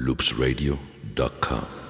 loopsradio.com.